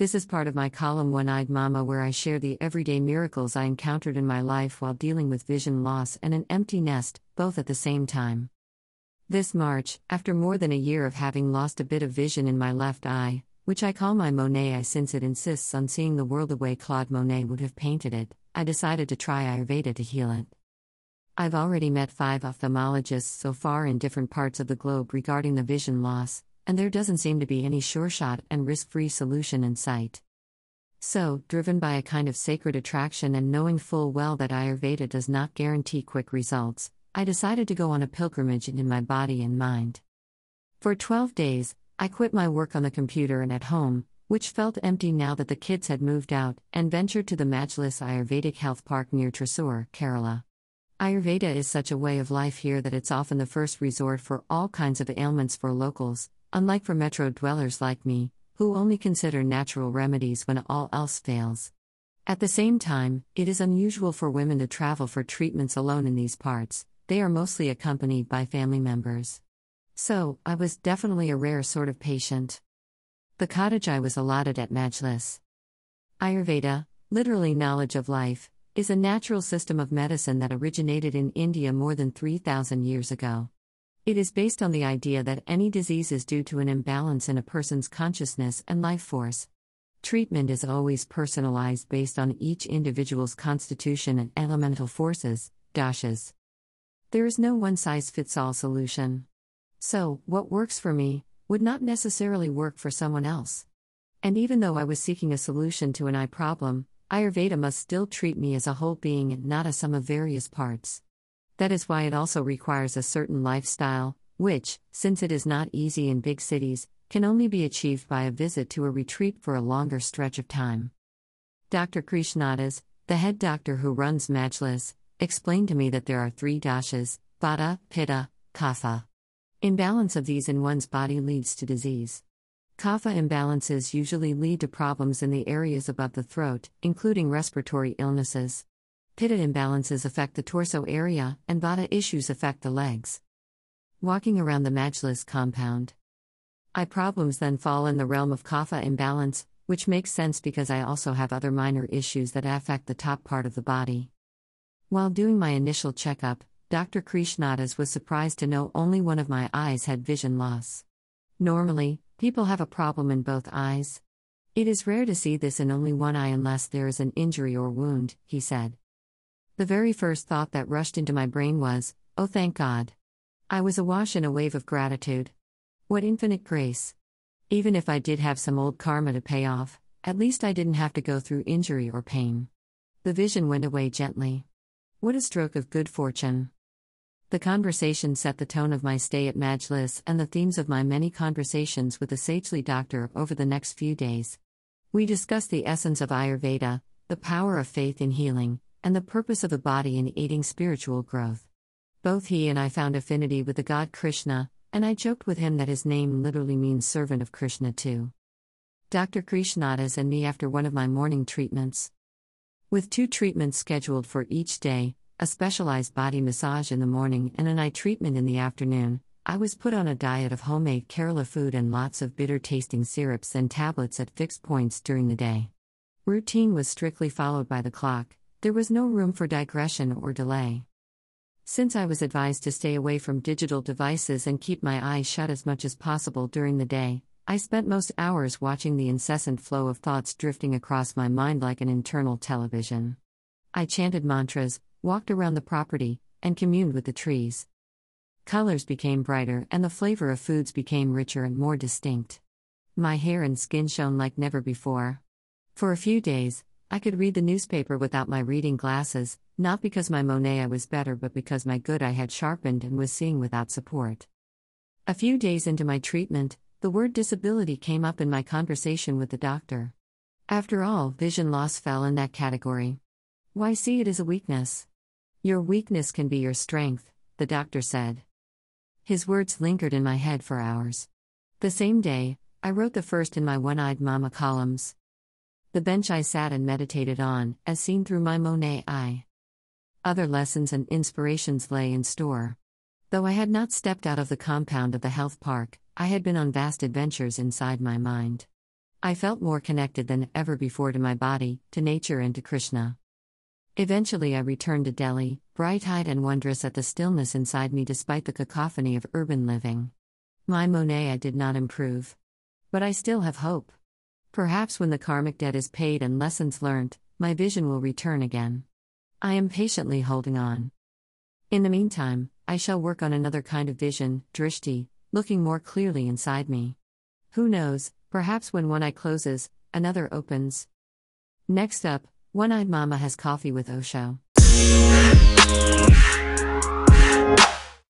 This is part of my column One Eyed Mama, where I share the everyday miracles I encountered in my life while dealing with vision loss and an empty nest, both at the same time. This March, after more than a year of having lost a bit of vision in my left eye, which I call my Monet eye since it insists on seeing the world the way Claude Monet would have painted it, I decided to try Ayurveda to heal it. I've already met five ophthalmologists so far in different parts of the globe regarding the vision loss, and there doesn't seem to be any sure shot and risk free solution in sight. So, driven by a kind of sacred attraction and knowing full well that Ayurveda does not guarantee quick results, I decided to go on a pilgrimage into my body and mind. For 12 days, I quit my work on the computer and at home, which felt empty now that the kids had moved out, and ventured to the Majlis Ayurvedic Health Park near Thrissur, Kerala. Ayurveda is such a way of life here that it's often the first resort for all kinds of ailments for locals, unlike for metro dwellers like me, who only consider natural remedies when all else fails. At the same time, it is unusual for women to travel for treatments alone in these parts, they are mostly accompanied by family members. So, I was definitely a rare sort of patient. The cottage I was allotted at Majlis. Ayurveda, literally knowledge of life, is a natural system of medicine that originated in India more than 3,000 years ago. It is based on the idea that any disease is due to an imbalance in a person's consciousness and life force. Treatment is always personalized based on each individual's constitution and elemental forces. There is no one size fits all solution. So, what works for me would not necessarily work for someone else. And even though I was seeking a solution to an eye problem, Ayurveda must still treat me as a whole being and not a sum of various parts. That is why it also requires a certain lifestyle, which, since it is not easy in big cities, can only be achieved by a visit to a retreat for a longer stretch of time. Dr. Krishnadas, the head doctor who runs Majlis, explained to me that there are three doshas Vata, Pitta, Kapha. Imbalance of these in one's body leads to disease. Kapha imbalances usually lead to problems in the areas above the throat, including respiratory illnesses. Pitta imbalances affect the torso area, and Vata issues affect the legs. Walking around the Majlis compound. Eye problems then fall in the realm of Kapha imbalance, which makes sense because I also have other minor issues that affect the top part of the body. While doing my initial checkup, Dr. Krishnadas was surprised to know only one of my eyes had vision loss. Normally, people have a problem in both eyes. It is rare to see this in only one eye unless there is an injury or wound, he said. The very first thought that rushed into my brain was, oh, thank God. I was awash in a wave of gratitude. What infinite grace. Even if I did have some old karma to pay off, at least I didn't have to go through injury or pain. The vision went away gently. What a stroke of good fortune. The conversation set the tone of my stay at Majlis and the themes of my many conversations with the sagely doctor over the next few days. We discussed the essence of Ayurveda, the power of faith in healing, and the purpose of the body in aiding spiritual growth. Both he and I found affinity with the god Krishna, and I joked with him that his name literally means servant of Krishna too. Dr. Krishnadas and me after one of my morning treatments. With two treatments scheduled for each day, a specialized body massage in the morning and an eye treatment in the afternoon, I was put on a diet of homemade Kerala food and lots of bitter tasting syrups and tablets at fixed points during the day. Routine was strictly followed by the clock, there was no room for digression or delay. Since I was advised to stay away from digital devices and keep my eyes shut as much as possible during the day, I spent most hours watching the incessant flow of thoughts drifting across my mind like an internal television. I chanted mantras, walked around the property, and communed with the trees. Colors became brighter and the flavor of foods became richer and more distinct. My hair and skin shone like never before. For a few days, I could read the newspaper without my reading glasses, not because my Monet was better but because my good eye had sharpened and was seeing without support. A few days into my treatment, the word disability came up in my conversation with the doctor. After all, vision loss fell in that category. Why see it as a weakness? Your weakness can be your strength, the doctor said. His words lingered in my head for hours. The same day, I wrote the first in my one eyed mama columns. The bench I sat and meditated on, as seen through my Monet eye. Other lessons and inspirations lay in store. Though I had not stepped out of the compound of the health park, I had been on vast adventures inside my mind. I felt more connected than ever before to my body, to nature, and to Krishna. Eventually, I returned to Delhi, bright eyed and wondrous at the stillness inside me despite the cacophony of urban living. My Monet did not improve. But I still have hope. Perhaps when the karmic debt is paid and lessons learnt, my vision will return again. I am patiently holding on. In the meantime, I shall work on another kind of vision, drishti, looking more clearly inside me. Who knows, perhaps when one eye closes, another opens. Next up, One Eyed Mama has coffee with Osho.